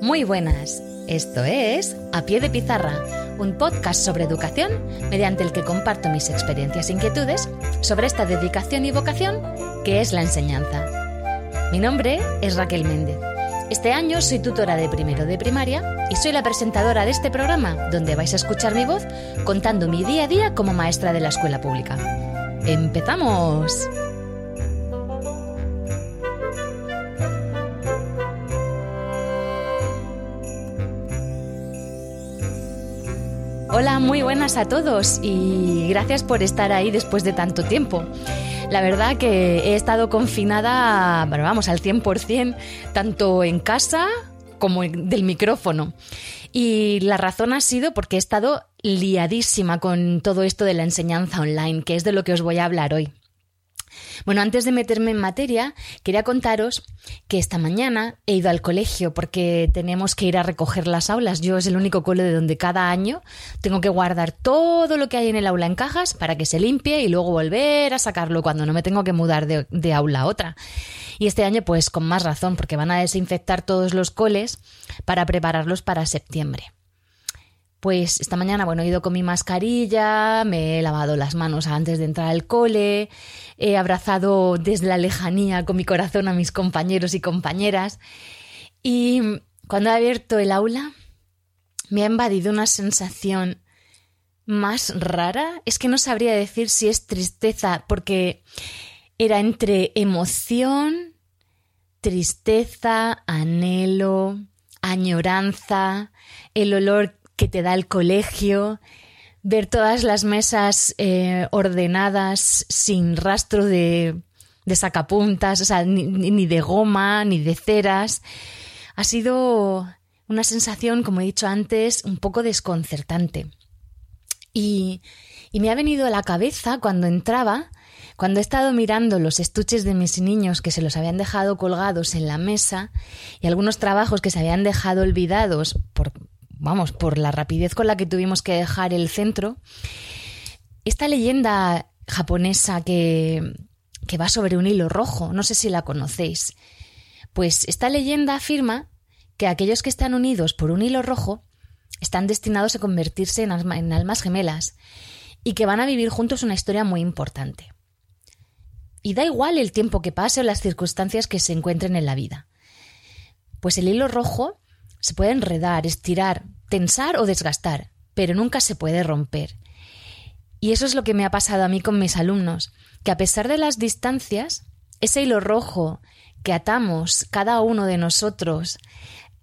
Muy buenas, esto es A Pie de Pizarra, un podcast sobre educación mediante el que comparto mis experiencias e inquietudes sobre esta dedicación y vocación que es la enseñanza. Mi nombre es Raquel Méndez. Este año soy tutora de primero de primaria y soy la presentadora de este programa donde vais a escuchar mi voz contando mi día a día como maestra de la escuela pública. ¡Empezamos! Hola, muy buenas a todos y gracias por estar ahí después de tanto tiempo. La verdad que he estado confinada, bueno, vamos, al 100%, tanto en casa como del micrófono. Y la razón ha sido porque he estado liadísima con todo esto de la enseñanza online, que es de lo que os voy a hablar hoy. Bueno, antes de meterme en materia, quería contaros que esta mañana he ido al colegio porque tenemos que ir a recoger las aulas. Yo es el único cole de donde cada año tengo que guardar todo lo que hay en el aula en cajas para que se limpie y luego volver a sacarlo cuando no me tengo que mudar de, de aula a otra. Y este año, pues con más razón, porque van a desinfectar todos los coles para prepararlos para septiembre. Pues esta mañana, bueno, he ido con mi mascarilla, me he lavado las manos antes de entrar al cole, he abrazado desde la lejanía con mi corazón a mis compañeros y compañeras. Y cuando he abierto el aula, me ha invadido una sensación más rara. Es que no sabría decir si es tristeza, porque era entre emoción, tristeza, anhelo, añoranza, el olor que te da el colegio, ver todas las mesas eh, ordenadas sin rastro de, sacapuntas, o sea, ni, ni, de goma, ni de ceras. Ha sido una sensación, como he dicho antes, un poco desconcertante. Y, y me ha venido a la cabeza cuando entraba, cuando he estado mirando los estuches de mis niños que se los habían dejado colgados en la mesa y algunos trabajos que se habían dejado olvidados por, vamos, por la rapidez con la que tuvimos que dejar el centro, esta leyenda japonesa que, que va sobre un hilo rojo, no sé si la conocéis, pues esta leyenda afirma que aquellos que están unidos por un hilo rojo están destinados a convertirse en, en almas gemelas y que van a vivir juntos una historia muy importante. Y da igual el tiempo que pase o las circunstancias que se encuentren en la vida. Pues el hilo rojo se puede enredar, estirar, tensar o desgastar, pero nunca se puede romper. Y eso es lo que me ha pasado a mí con mis alumnos, que a pesar de las distancias, ese hilo rojo que atamos cada uno de nosotros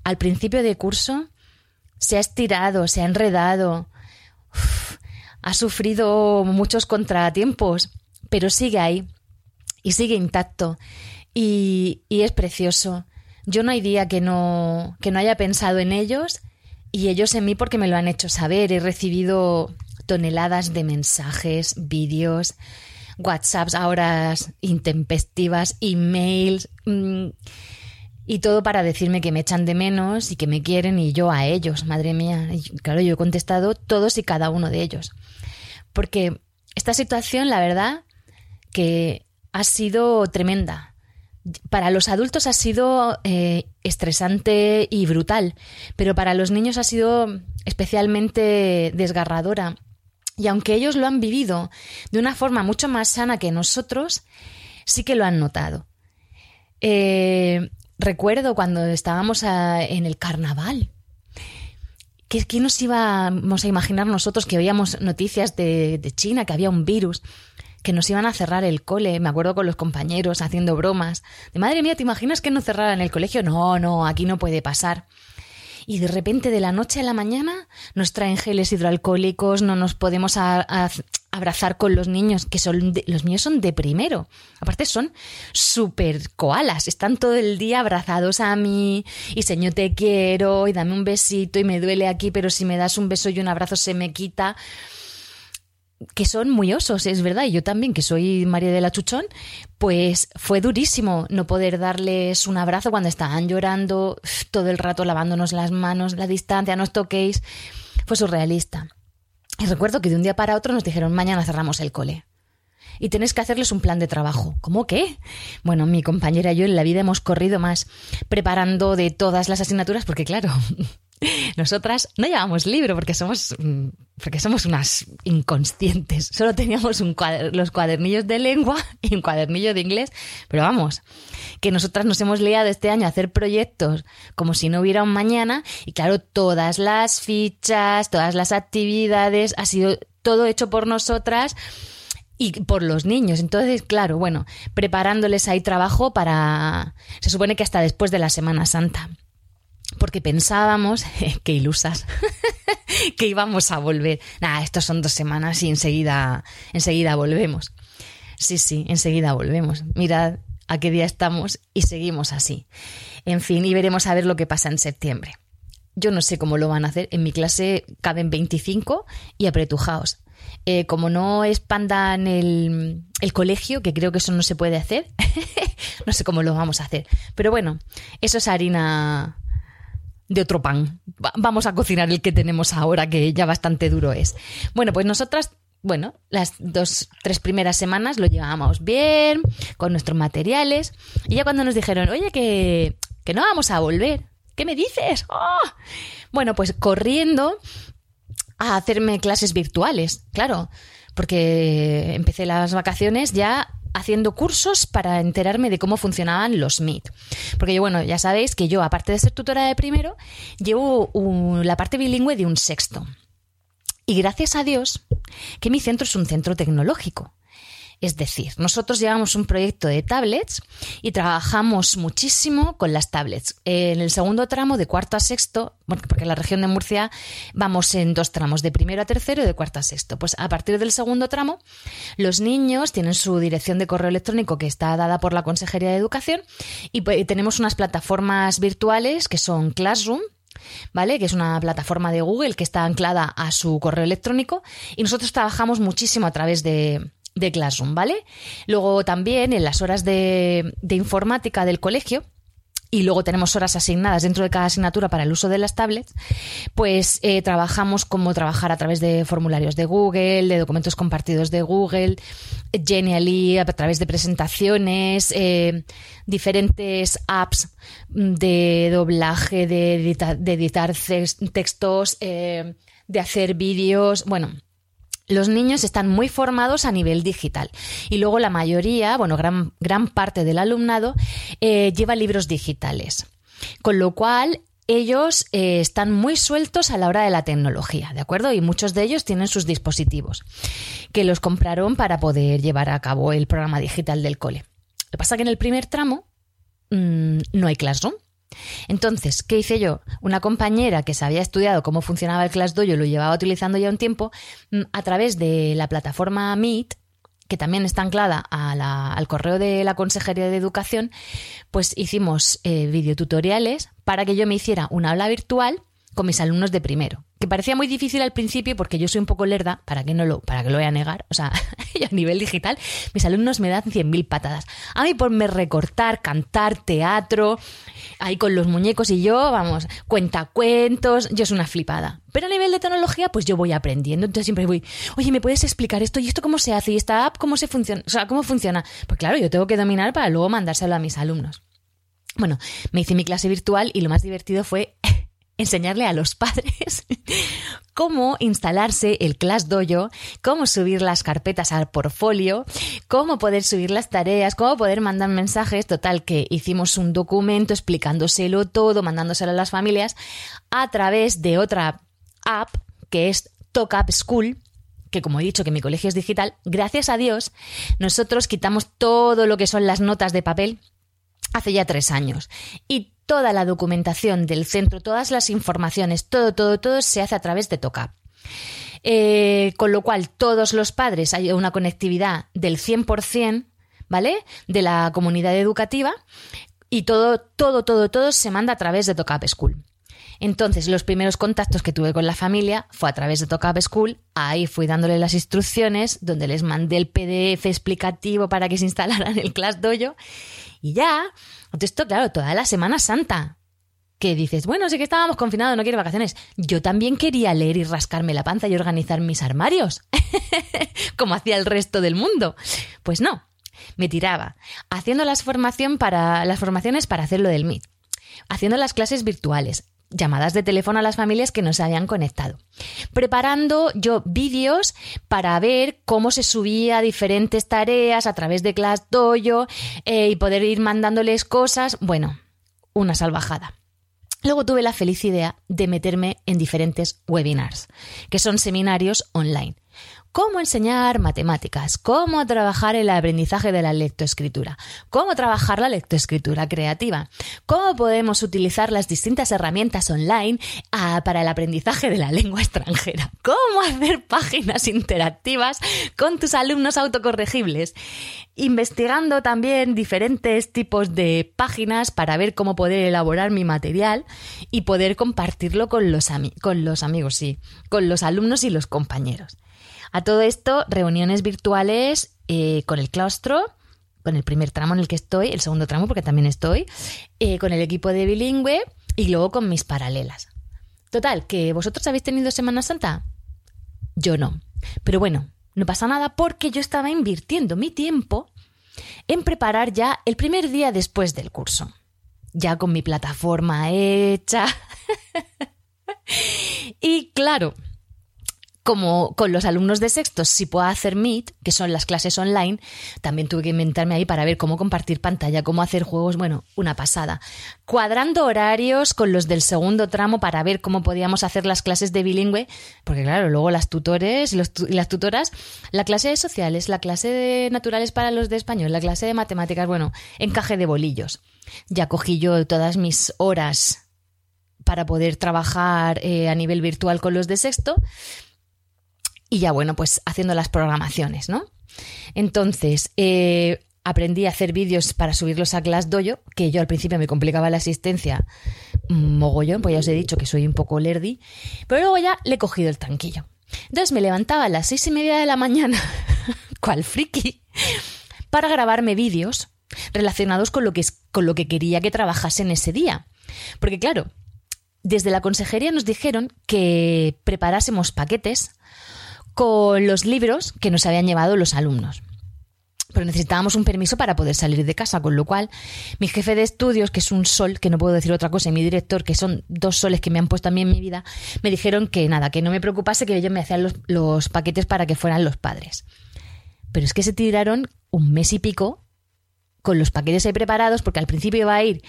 al principio de curso se ha estirado, se ha enredado, ha sufrido muchos contratiempos, pero sigue ahí y sigue intacto y es precioso. Yo no hay día que no, que no haya pensado en ellos y ellos en mí porque me lo han hecho saber. He recibido toneladas de mensajes, vídeos, WhatsApps ahora intempestivas, emails mmm, y todo para decirme que me echan de menos y que me quieren y yo a ellos, madre mía. Y claro, yo he contestado todos y cada uno de ellos. Porque esta situación, la verdad, que ha sido tremenda para los adultos ha sido eh, estresante y brutal, pero para los niños ha sido especialmente desgarradora. Y aunque ellos lo han vivido de una forma mucho más sana que nosotros, sí que lo han notado. Eh, recuerdo cuando estábamos en el carnaval. ¿Qué, ¿Qué, nos íbamos a imaginar nosotros que oíamos noticias de China, que había un virus? Que nos iban a cerrar el cole, me acuerdo con los compañeros haciendo bromas. De madre mía, ¿te imaginas que no cerraran el colegio? No, no, aquí no puede pasar. Y de repente, de la noche a la mañana, nos traen geles hidroalcohólicos, no nos podemos a, a abrazar con los niños, que son de, los míos son de primero. Aparte son súper koalas, están todo el día abrazados a mí y señor te quiero y dame un besito y me duele aquí, pero si me das un beso y un abrazo se me quita que son muy osos, es verdad, y yo también, que soy María de la Chuchón, pues fue durísimo no poder darles un abrazo cuando estaban llorando todo el rato lavándonos las manos, la distancia, no os toquéis, fue surrealista. Y recuerdo que de un día para otro nos dijeron, mañana cerramos el cole. y tenéis que hacerles un plan de trabajo. ¿Cómo qué? Bueno, mi compañera y yo en la vida hemos corrido más preparando de todas las asignaturas porque claro, nosotras no llevamos libro porque somos mm, porque somos unas inconscientes. Solo teníamos los cuadernillos de lengua y un cuadernillo de inglés, pero vamos, que nosotras nos hemos liado este año a hacer proyectos como si no hubiera un mañana y claro, todas las fichas, todas las actividades, ha sido todo hecho por nosotras y por los niños. Entonces, claro, bueno, preparándoles ahí trabajo para... Se supone que hasta después de la Semana Santa. Porque pensábamos, que ilusas, que íbamos a volver. Nada, estos son dos semanas y enseguida, enseguida volvemos. Sí, sí, enseguida volvemos. Mirad a qué día estamos y seguimos así. En fin, y veremos a ver lo que pasa en septiembre. Yo no sé cómo lo van a hacer. En mi clase caben 25 y apretujaos. Eh, como no expandan el, el colegio, que creo que eso no se puede hacer, no sé cómo lo vamos a hacer. Pero bueno, eso es harina de otro pan. Vamos a cocinar el que tenemos ahora, que ya bastante duro es. Bueno, pues nosotras bueno, las dos, tres primeras semanas lo llevábamos bien, con nuestros materiales, y ya cuando nos dijeron, oye, que, que no vamos a volver, ¿qué me dices? ¡Oh! Bueno, pues corriendo a hacerme clases virtuales, claro, porque empecé las vacaciones ya haciendo cursos para enterarme de cómo funcionaban los Meet. Porque yo, bueno, ya sabéis que yo, aparte de ser tutora de primero, llevo la parte bilingüe de un sexto. Y gracias a Dios que mi centro es un centro tecnológico. Es decir, nosotros llevamos un proyecto de tablets y trabajamos muchísimo con las tablets. En el segundo tramo, de cuarto a sexto, porque en la región de Murcia vamos en dos tramos, de primero a tercero y de cuarto a sexto. Pues a partir del segundo tramo, los niños tienen su dirección de correo electrónico que está dada por la Consejería de Educación y pues, tenemos unas plataformas virtuales que son Classroom, ¿vale? Que es una plataforma de Google que está anclada a su correo electrónico y nosotros trabajamos muchísimo a través de, de Classroom, ¿vale? Luego también en las horas de, informática del colegio, y luego tenemos horas asignadas dentro de cada asignatura para el uso de las tablets, pues eh, trabajamos como trabajar a través de formularios de Google, de documentos compartidos de Google, Genially, a través de presentaciones, eh, diferentes apps de doblaje, de, editar, textos, eh, de hacer vídeos, bueno, los niños están muy formados a nivel digital y luego la mayoría, bueno, gran, gran parte del alumnado eh, lleva libros digitales. Con lo cual, ellos eh, están muy sueltos a la hora de la tecnología, ¿de acuerdo? Y muchos de ellos tienen sus dispositivos que los compraron para poder llevar a cabo el programa digital del cole. Lo que pasa es que en el primer tramo mm, no hay Classroom. Entonces, ¿qué hice yo? Una compañera que se había estudiado cómo funcionaba el ClassDojo, lo llevaba utilizando ya un tiempo, mm, a través de la plataforma Meet, que también está anclada al correo de la Consejería de Educación, pues hicimos eh, videotutoriales para que yo me hiciera una aula virtual con mis alumnos de primero que parecía muy difícil al principio porque yo soy un poco lerda, para que no lo, para que lo voy a negar, o sea, a nivel digital, mis alumnos me dan 100.000 patadas. A mí por me recortar, cantar, teatro, ahí con los muñecos y yo, vamos, cuentacuentos, yo soy una flipada. Pero a nivel de tecnología, pues yo voy aprendiendo, entonces siempre voy, oye, ¿me puedes explicar esto y esto cómo se hace y esta app cómo se funciona? O sea, ¿cómo funciona? Pues claro, yo tengo que dominar para luego mandárselo a mis alumnos. Bueno, me hice mi clase virtual y lo más divertido fue enseñarle a los padres cómo instalarse el Class Dojo, cómo subir las carpetas al portfolio, cómo poder subir las tareas, cómo poder mandar mensajes. Total, que hicimos un documento explicándoselo todo, mandándoselo a las familias a través de otra app que es Talk Up School, que como he dicho que mi colegio es digital, gracias a Dios, nosotros quitamos todo lo que son las notas de papel hace ya tres años. Y toda la documentación del centro, todas las informaciones, todo, todo, todo se hace a través de TOCAP. Eh, con lo cual, todos los padres hay una conectividad del 100%, ¿vale? De la comunidad educativa y todo, todo, todo, todo se manda a través de TOCAP School. Entonces, los primeros contactos que tuve con la familia fue a través de TOCAP School. Ahí fui dándole las instrucciones, donde les mandé el PDF explicativo para que se instalaran el Class Dojo. Y ya, esto, claro, toda la Semana Santa. que dices, bueno, sí que estábamos confinados, no quiero vacaciones. Yo también quería leer y rascarme la panza y organizar mis armarios, como hacía el resto del mundo. Pues no, me tiraba, haciendo las, formación para, las formaciones para hacer lo del MIT, haciendo las clases virtuales, llamadas de teléfono a las familias que no se habían conectado. Preparando yo vídeos para ver cómo se subía diferentes tareas a través de ClassDojo eh, y poder ir mandándoles cosas. Bueno, una salvajada. Luego tuve la feliz idea de meterme en diferentes webinars, que son seminarios online cómo enseñar matemáticas, cómo trabajar el aprendizaje de la lectoescritura, cómo trabajar la lectoescritura creativa, cómo podemos utilizar las distintas herramientas online ah, para el aprendizaje de la lengua extranjera, cómo hacer páginas interactivas con tus alumnos autocorregibles, investigando también diferentes tipos de páginas para ver cómo poder elaborar mi material y poder compartirlo con los, con los amigos, sí, con los alumnos y los compañeros. A todo esto, reuniones virtuales eh, con el claustro, con el primer tramo en el que estoy, el segundo tramo porque también estoy, eh, con el equipo de bilingüe y luego con mis paralelas. Total, que vosotros habéis tenido Semana Santa. Yo no. Pero bueno, no pasa nada porque yo estaba invirtiendo mi tiempo en preparar ya el primer día después del curso. Ya con mi plataforma hecha. y claro, como con los alumnos de sexto, si puedo hacer Meet, que son las clases online, también tuve que inventarme ahí para ver cómo compartir pantalla, cómo hacer juegos, bueno, una pasada. Cuadrando horarios con los del segundo tramo para ver cómo podíamos hacer las clases de bilingüe, porque claro, luego las tutores y, las tutoras, la clase de sociales, la clase de naturales para los de español, la clase de matemáticas, bueno, encaje de bolillos. Ya cogí yo todas mis horas para poder trabajar eh, a nivel virtual con los de sexto y ya bueno, pues haciendo las programaciones, ¿no? Entonces, eh, aprendí a hacer vídeos para subirlos a Glassdojo, que yo al principio me complicaba la asistencia mogollón, pues ya os he dicho que soy un poco lerdi, pero luego ya le he cogido el tranquillo. Entonces me levantaba a las seis y media de la mañana, cual friki, para grabarme vídeos relacionados con lo, que, con lo que quería que trabajase en ese día. Porque claro, desde la consejería nos dijeron que preparásemos paquetes con los libros que nos habían llevado los alumnos. Pero necesitábamos un permiso para poder salir de casa, con lo cual mi jefe de estudios, que es un sol, que no puedo decir otra cosa, y mi director, que son dos soles que me han puesto a mí en mi vida, me dijeron que nada, que no me preocupase, que ellos me hacían los, paquetes para que fueran los padres. Pero es que se tiraron un mes y pico con los paquetes ahí preparados, porque al principio iba a ir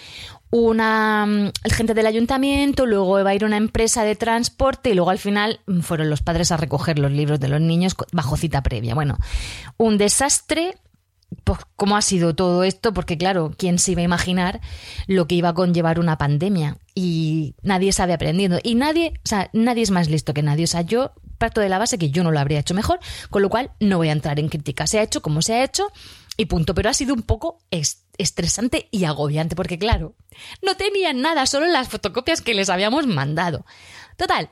una mm, gente del ayuntamiento, luego iba a ir una empresa de transporte y luego al final mm, fueron los padres a recoger los libros de los niños bajo cita previa. Bueno, un desastre. Pues, ¿Cómo ha sido todo esto? Porque claro, ¿quién se iba a imaginar lo que iba a conllevar una pandemia? Y nadie sabe aprendiendo. Y nadie, o sea, nadie es más listo que nadie. O sea, yo parto de la base que yo no lo habría hecho mejor, con lo cual no voy a entrar en crítica. Se ha hecho como se ha hecho y punto. Pero ha sido un poco estresante y agobiante porque, claro, no tenían nada, solo las fotocopias que les habíamos mandado. Total,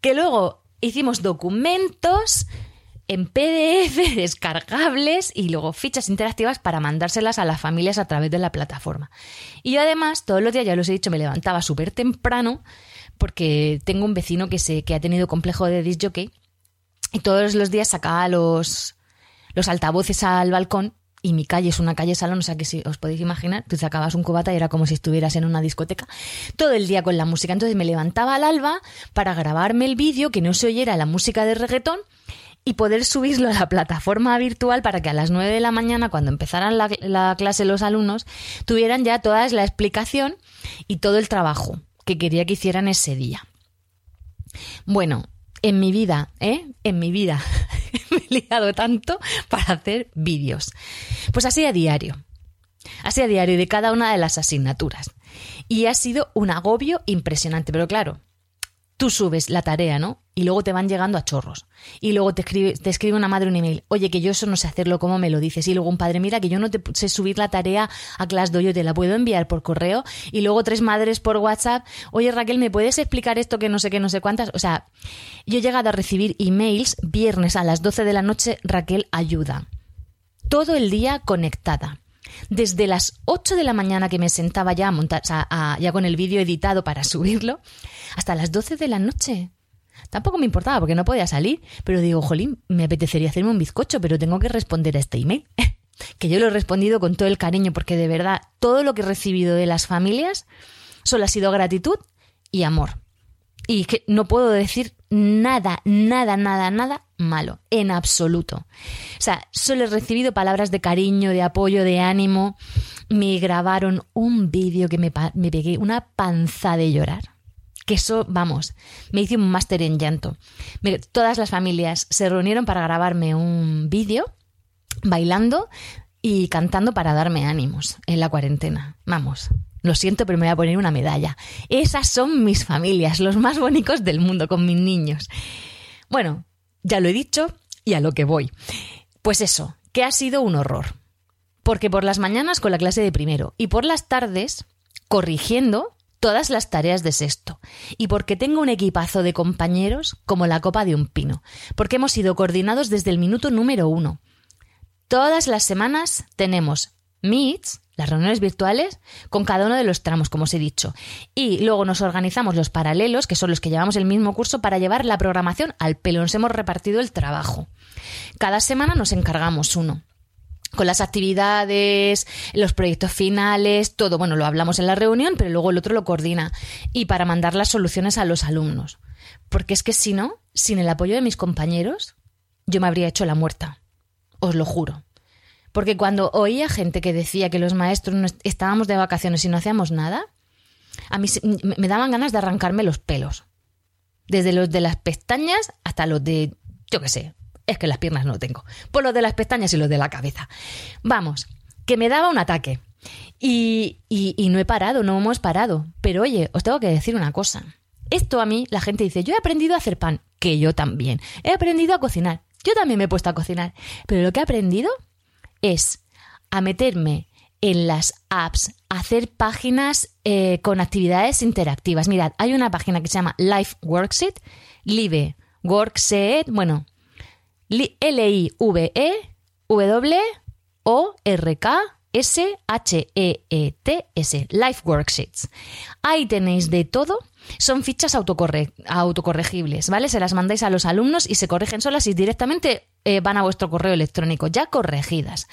que luego hicimos documentos en PDF descargables y luego fichas interactivas para mandárselas a las familias a través de la plataforma. Y además, todos los días, ya los he dicho, me levantaba súper temprano porque tengo un vecino que, se, que ha tenido complejo de disjockey y todos los días sacaba los, los altavoces al balcón y mi calle es una calle salón, o sea que si os podéis imaginar, tú sacabas un cubata y era como si estuvieras en una discoteca, todo el día con la música. Entonces me levantaba al alba para grabarme el vídeo, que no se oyera la música de reggaetón y poder subirlo a la plataforma virtual para que a las 9 de la mañana, cuando empezaran la, la clase los alumnos, tuvieran ya toda la explicación y todo el trabajo que quería que hicieran ese día. Bueno, en mi vida, ¿eh? En mi vida me he liado tanto para hacer vídeos. Pues así a diario. Así a diario de cada una de las asignaturas. Y ha sido un agobio impresionante, pero claro, tú subes la tarea, ¿no? Y luego te van llegando a chorros. Y luego te escribe, una madre un email, oye, que yo eso no sé hacerlo, ¿cómo me lo dices? Y luego un padre, mira, que yo no te sé subir la tarea a ClassDojo, te la puedo enviar por correo. Y luego tres madres por WhatsApp, oye, Raquel, ¿me puedes explicar esto que no sé qué, no sé cuántas? O sea, yo he llegado a recibir emails viernes a las 12 de la noche, Raquel, ayuda. Todo el día conectada desde las 8 de la mañana que me sentaba ya a montar, ya con el vídeo editado para subirlo, hasta las 12 de la noche. Tampoco me importaba porque no podía salir, pero digo, jolín, me apetecería hacerme un bizcocho, pero tengo que responder a este email. que yo lo he respondido con todo el cariño, porque de verdad, todo lo que he recibido de las familias solo ha sido gratitud y amor. Y que no puedo decir nada, nada, nada, nada malo, en absoluto. O sea, solo he recibido palabras de cariño, de apoyo, de ánimo. Me grabaron un vídeo que me, me pegué una panza de llorar. Que eso, vamos, me hice un máster en llanto. todas las familias se reunieron para grabarme un vídeo bailando y cantando para darme ánimos en la cuarentena. Vamos, lo siento, pero me voy a poner una medalla. Esas son mis familias, los más bonitos del mundo, con mis niños. Bueno, ya lo he dicho y a lo que voy. Pues eso, que ha sido un horror. Porque por las mañanas con la clase de primero y por las tardes corrigiendo todas las tareas de sexto. Y porque tengo un equipazo de compañeros como la copa de un pino. Porque hemos sido coordinados desde el minuto número uno. Todas las semanas tenemos meets, las reuniones virtuales, con cada uno de los tramos, como os he dicho. Y luego nos organizamos los paralelos, que son los que llevamos el mismo curso, para llevar la programación al pelo. Nos hemos repartido el trabajo. Cada semana nos encargamos uno con las actividades, los proyectos finales, todo. Bueno, lo hablamos en la reunión, pero luego el otro lo coordina. Y para mandar las soluciones a los alumnos. Porque es que si no, sin el apoyo de mis compañeros, yo me habría hecho la muerta. Os lo juro. Porque cuando oía gente que decía que los maestros estábamos de vacaciones y no hacíamos nada, a mí me daban ganas de arrancarme los pelos. Desde los de las pestañas hasta los de, yo qué sé, es que las piernas no tengo. Por los de las pestañas y los de la cabeza. Vamos, que me daba un ataque. Y, y, no he parado, no hemos parado. Pero oye, os tengo que decir una cosa. Esto a mí, la gente dice, yo he aprendido a hacer pan, que yo también. He aprendido a cocinar, yo también me he puesto a cocinar. Pero lo que he aprendido es a meterme en las apps, hacer páginas eh, con actividades interactivas. Mirad, hay una página que se llama Life Worksheet, Live Worksheet, bueno, L-I-V-E-W-O-R-K S-H-E-E-T-S, Life Worksheets. Ahí tenéis de todo. Son fichas autocorregibles, ¿vale? Se las mandáis a los alumnos y se corrigen solas y directamente eh, van a vuestro correo electrónico, ya corregidas.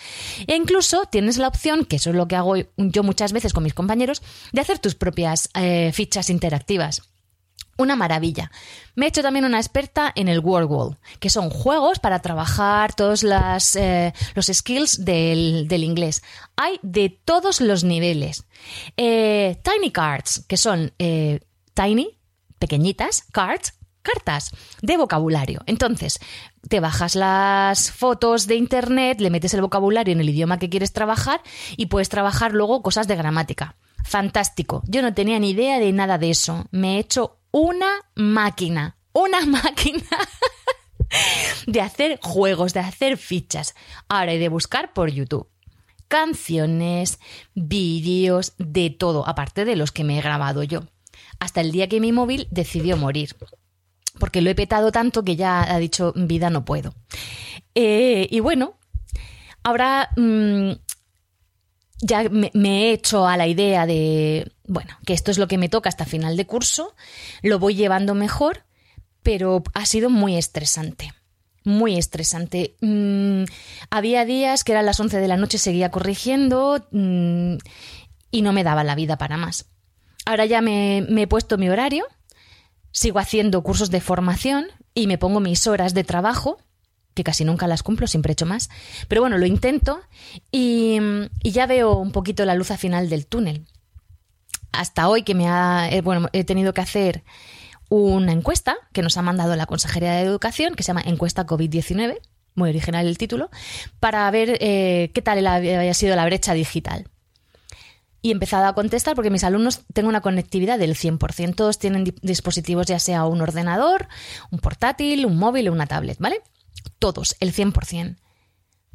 E incluso tienes la opción, que eso es lo que hago yo muchas veces con mis compañeros, de hacer tus propias eh, fichas interactivas una maravilla. Me he hecho también una experta en el Word que son juegos para trabajar todos eh, los skills del, inglés. Hay de todos los niveles. Tiny cards, que son tiny, pequeñitas, cards, cartas de vocabulario. Entonces, te bajas las fotos de internet, le metes el vocabulario en el idioma que quieres trabajar y puedes trabajar luego cosas de gramática. Fantástico. Yo no tenía ni idea de nada de eso. Me he hecho una máquina, una máquina de hacer juegos, de hacer fichas. Ahora hay de buscar por YouTube. Canciones, vídeos, de todo, aparte de los que me he grabado yo. Hasta el día que mi móvil decidió morir. Porque lo he petado tanto que ya ha dicho vida no puedo. Eh, y bueno, ahora mm, ya me, he hecho a la idea de, bueno, que esto es lo que me toca hasta final de curso, lo voy llevando mejor, pero ha sido muy estresante. Muy estresante. Mm, había días que eran las 11 de la noche, seguía corrigiendo mm, y no me daba la vida para más. Ahora ya me, me he puesto mi horario, sigo haciendo cursos de formación y me pongo mis horas de trabajo que casi nunca las cumplo, siempre he hecho más. Pero bueno, lo intento y, ya veo un poquito la luz al final del túnel. Hasta hoy que me ha, eh, bueno, he tenido que hacer una encuesta que nos ha mandado la Consejería de Educación, que se llama Encuesta COVID-19, muy original el título, para ver eh, qué tal había sido la brecha digital. Y he empezado a contestar porque mis alumnos tienen una conectividad del 100%. Todos tienen dispositivos, ya sea un ordenador, un portátil, un móvil o una tablet, ¿vale? todos, el 100%.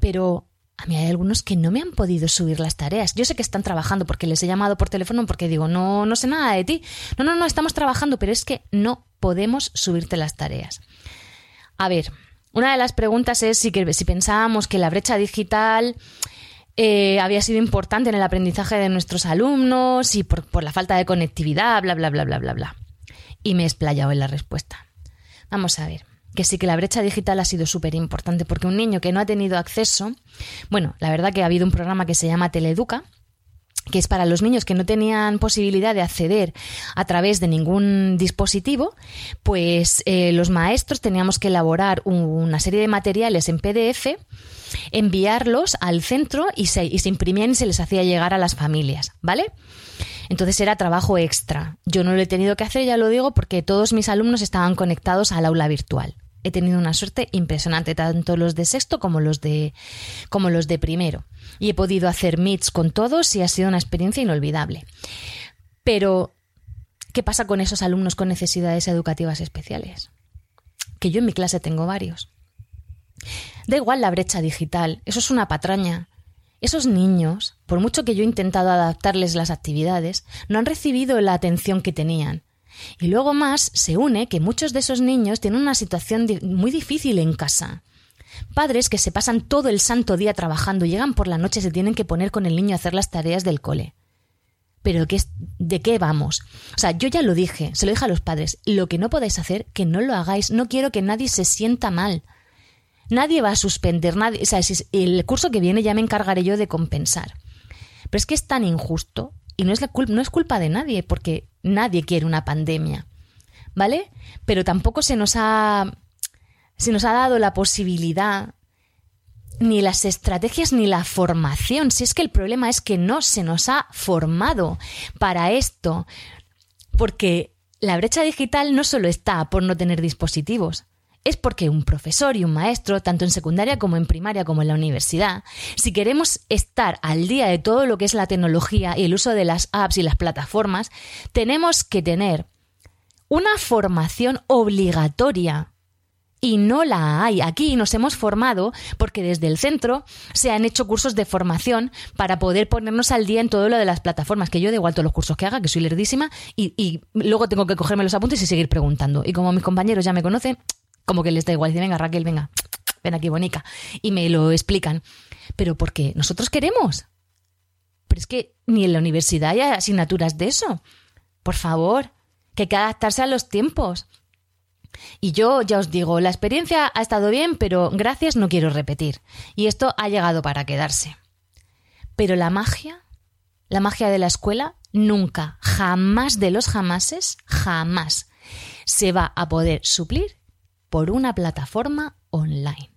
Pero a mí hay algunos que no me han podido subir las tareas. Yo sé que están trabajando porque les he llamado por teléfono porque digo, no, no sé nada de ti. No, no, no, estamos trabajando, pero es que no podemos subirte las tareas. A ver, una de las preguntas es si, si pensábamos que la brecha digital eh, había sido importante en el aprendizaje de nuestros alumnos y por, la falta de conectividad, bla, bla, bla, bla, bla, bla. Y me he explayado en la respuesta. Vamos a ver que sí que la brecha digital ha sido súper importante, porque un niño que no ha tenido acceso, bueno, la verdad que ha habido un programa que se llama Teleeduca, que es para los niños que no tenían posibilidad de acceder a través de ningún dispositivo, pues eh, los maestros teníamos que elaborar una serie de materiales en PDF, enviarlos al centro y se, y se imprimían y se les hacía llegar a las familias, ¿vale? Entonces era trabajo extra. Yo no lo he tenido que hacer, ya lo digo, porque todos mis alumnos estaban conectados al aula virtual he tenido una suerte impresionante, tanto los de sexto como los de, como los de primero. Y he podido hacer meets con todos y ha sido una experiencia inolvidable. Pero, ¿qué pasa con esos alumnos con necesidades educativas especiales? Que yo en mi clase tengo varios. Da igual la brecha digital, eso es una patraña. Esos niños, por mucho que yo he intentado adaptarles las actividades, no han recibido la atención que tenían. Y luego más se une que muchos de esos niños tienen una situación muy difícil en casa. Padres que se pasan todo el santo día trabajando, llegan por la noche y se tienen que poner con el niño a hacer las tareas del cole. Pero ¿de qué vamos? O sea, yo ya lo dije, se lo dije a los padres, lo que no podéis hacer, que no lo hagáis, no quiero que nadie se sienta mal. Nadie va a suspender, nadie, o sea, el curso que viene ya me encargaré yo de compensar. Pero es que es tan injusto y no es, la no es culpa de nadie, porque nadie quiere una pandemia, ¿vale? Pero tampoco se nos ha, se nos ha dado la posibilidad ni las estrategias ni la formación. Si es que el problema es que no se nos ha formado para esto, porque la brecha digital no solo está por no tener dispositivos, es porque un profesor y un maestro, tanto en secundaria como en primaria como en la universidad, si queremos estar al día de todo lo que es la tecnología y el uso de las apps y las plataformas, tenemos que tener una formación obligatoria. Y no la hay. Aquí nos hemos formado porque desde el centro se han hecho cursos de formación para poder ponernos al día en todo lo de las plataformas, que yo de igual todos los cursos que haga, que soy lerdísima, y, y luego tengo que cogerme los apuntes y seguir preguntando. Y como mis compañeros ya me conocen, como que les da igual. Dicen, venga, Raquel, venga, ven aquí, bonica. Y me lo explican. Pero porque nosotros queremos. Pero es que ni en la universidad hay asignaturas de eso. Por favor, que hay que adaptarse a los tiempos. Y yo ya os digo, la experiencia ha estado bien, pero gracias no quiero repetir. Y esto ha llegado para quedarse. Pero la magia, la magia de la escuela, nunca, jamás de los jamases, jamás se va a poder suplir por una plataforma online.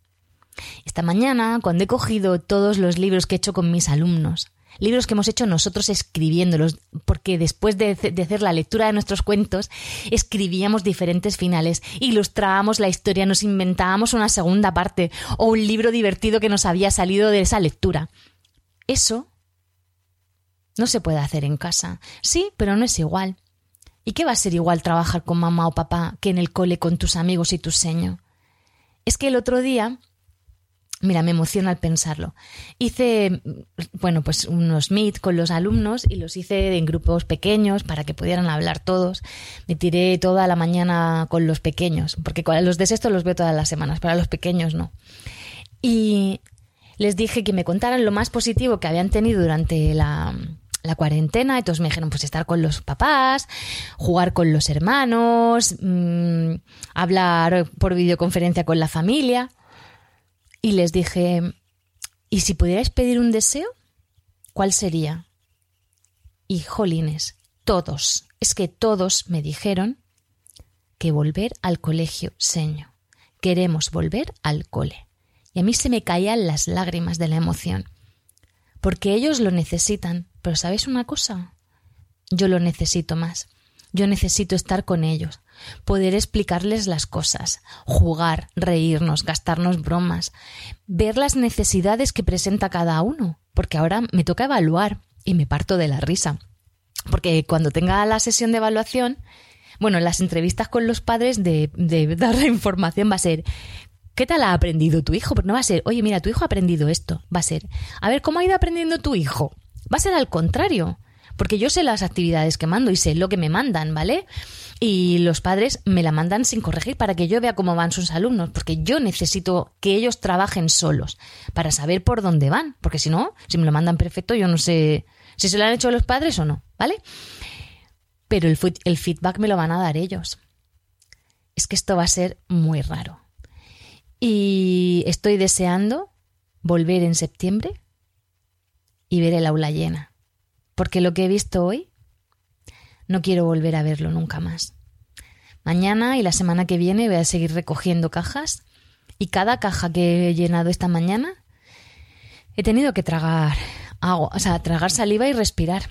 Esta mañana, cuando he cogido todos los libros que he hecho con mis alumnos, libros que hemos hecho nosotros escribiéndolos, porque después de, hacer la lectura de nuestros cuentos, escribíamos diferentes finales, ilustrábamos la historia, nos inventábamos una segunda parte o un libro divertido que nos había salido de esa lectura. Eso no se puede hacer en casa. Sí, pero no es igual. ¿Y qué va a ser igual trabajar con mamá o papá que en el cole con tus amigos y tu seño? Es que el otro día, mira, me emociona al pensarlo. Hice, bueno, pues unos meet con los alumnos y los hice en grupos pequeños para que pudieran hablar todos. Me tiré toda la mañana con los pequeños, porque los de sexto los veo todas las semanas, para los pequeños no. Y les dije que me contaran lo más positivo que habían tenido durante la, la cuarentena, entonces me dijeron pues estar con los papás, jugar con los hermanos, mm, hablar por videoconferencia con la familia. Y les dije, ¿y si pudierais pedir un deseo? ¿Cuál sería? Y jolines, todos, es que todos me dijeron que volver al colegio, señor. Queremos volver al cole. Y a mí se me caían las lágrimas de la emoción. Porque ellos lo necesitan, pero ¿sabéis una cosa? Yo lo necesito más. Yo necesito estar con ellos, poder explicarles las cosas, jugar, reírnos, gastarnos bromas, ver las necesidades que presenta cada uno, porque ahora me toca evaluar y me parto de la risa. Porque cuando tenga la sesión de evaluación, bueno, las entrevistas con los padres de, de dar la información va a ser ¿Qué tal ha aprendido tu hijo? Pero no va a ser, oye, mira, tu hijo ha aprendido esto. Va a ser, a ver, ¿cómo ha ido aprendiendo tu hijo? Va a ser al contrario, porque yo sé las actividades que mando y sé lo que me mandan, ¿vale? Y los padres me la mandan sin corregir para que yo vea cómo van sus alumnos, porque yo necesito que ellos trabajen solos para saber por dónde van, porque si no, si me lo mandan perfecto, yo no sé si se lo han hecho los padres o no, ¿vale? Pero el, el feedback me lo van a dar ellos. Es que esto va a ser muy raro. Y estoy deseando volver en septiembre y ver el aula llena. Porque lo que he visto hoy, no quiero volver a verlo nunca más. Mañana y la semana que viene voy a seguir recogiendo cajas y cada caja que he llenado esta mañana he tenido que tragar agua, o sea, tragar saliva y respirar.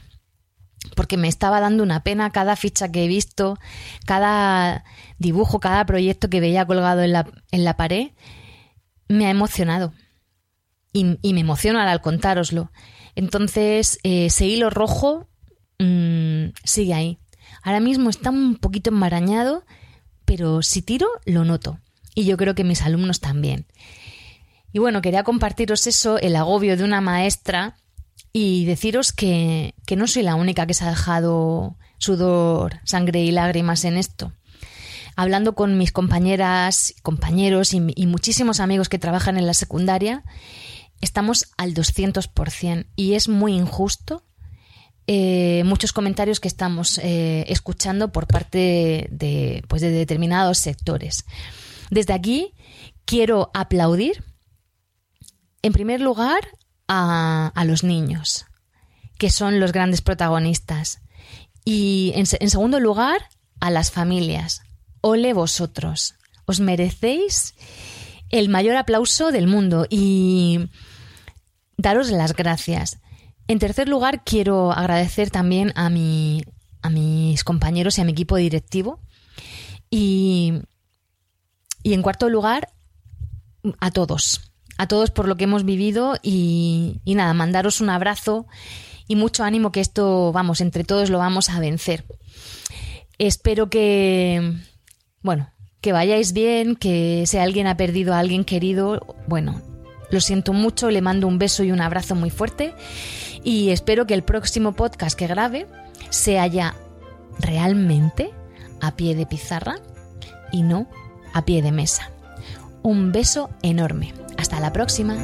Porque me estaba dando una pena cada ficha que he visto, cada dibujo, cada proyecto que veía colgado en la, en la pared, me ha emocionado. Y, y me emociona al contároslo. Entonces, eh, ese hilo rojo mm, sigue ahí. Ahora mismo está un poquito enmarañado, pero si tiro, lo noto. Y yo creo que mis alumnos también. Y bueno, quería compartiros eso, el agobio de una maestra y deciros que, que no soy la única que se ha dejado sudor, sangre y lágrimas en esto hablando con mis compañeras, compañeros y, y, muchísimos amigos que trabajan en la secundaria, estamos al 200% y es muy injusto eh, muchos comentarios que estamos eh, escuchando por parte de, pues de determinados sectores. Desde aquí quiero aplaudir, en primer lugar, a, los niños, que son los grandes protagonistas. Y en, en segundo lugar, a las familias. Ole vosotros. Os merecéis el mayor aplauso del mundo y daros las gracias. En tercer lugar, quiero agradecer también a, mi, a mis compañeros y a mi equipo directivo. Y, y en cuarto lugar, a todos. A todos por lo que hemos vivido y, y nada, mandaros un abrazo y mucho ánimo que esto, vamos, entre todos lo vamos a vencer. Espero que, bueno, que vayáis bien, que si alguien ha perdido a alguien querido, bueno, lo siento mucho, le mando un beso y un abrazo muy fuerte y espero que el próximo podcast que grabe sea ya realmente a pie de pizarra y no a pie de mesa. Un beso enorme. Hasta la próxima.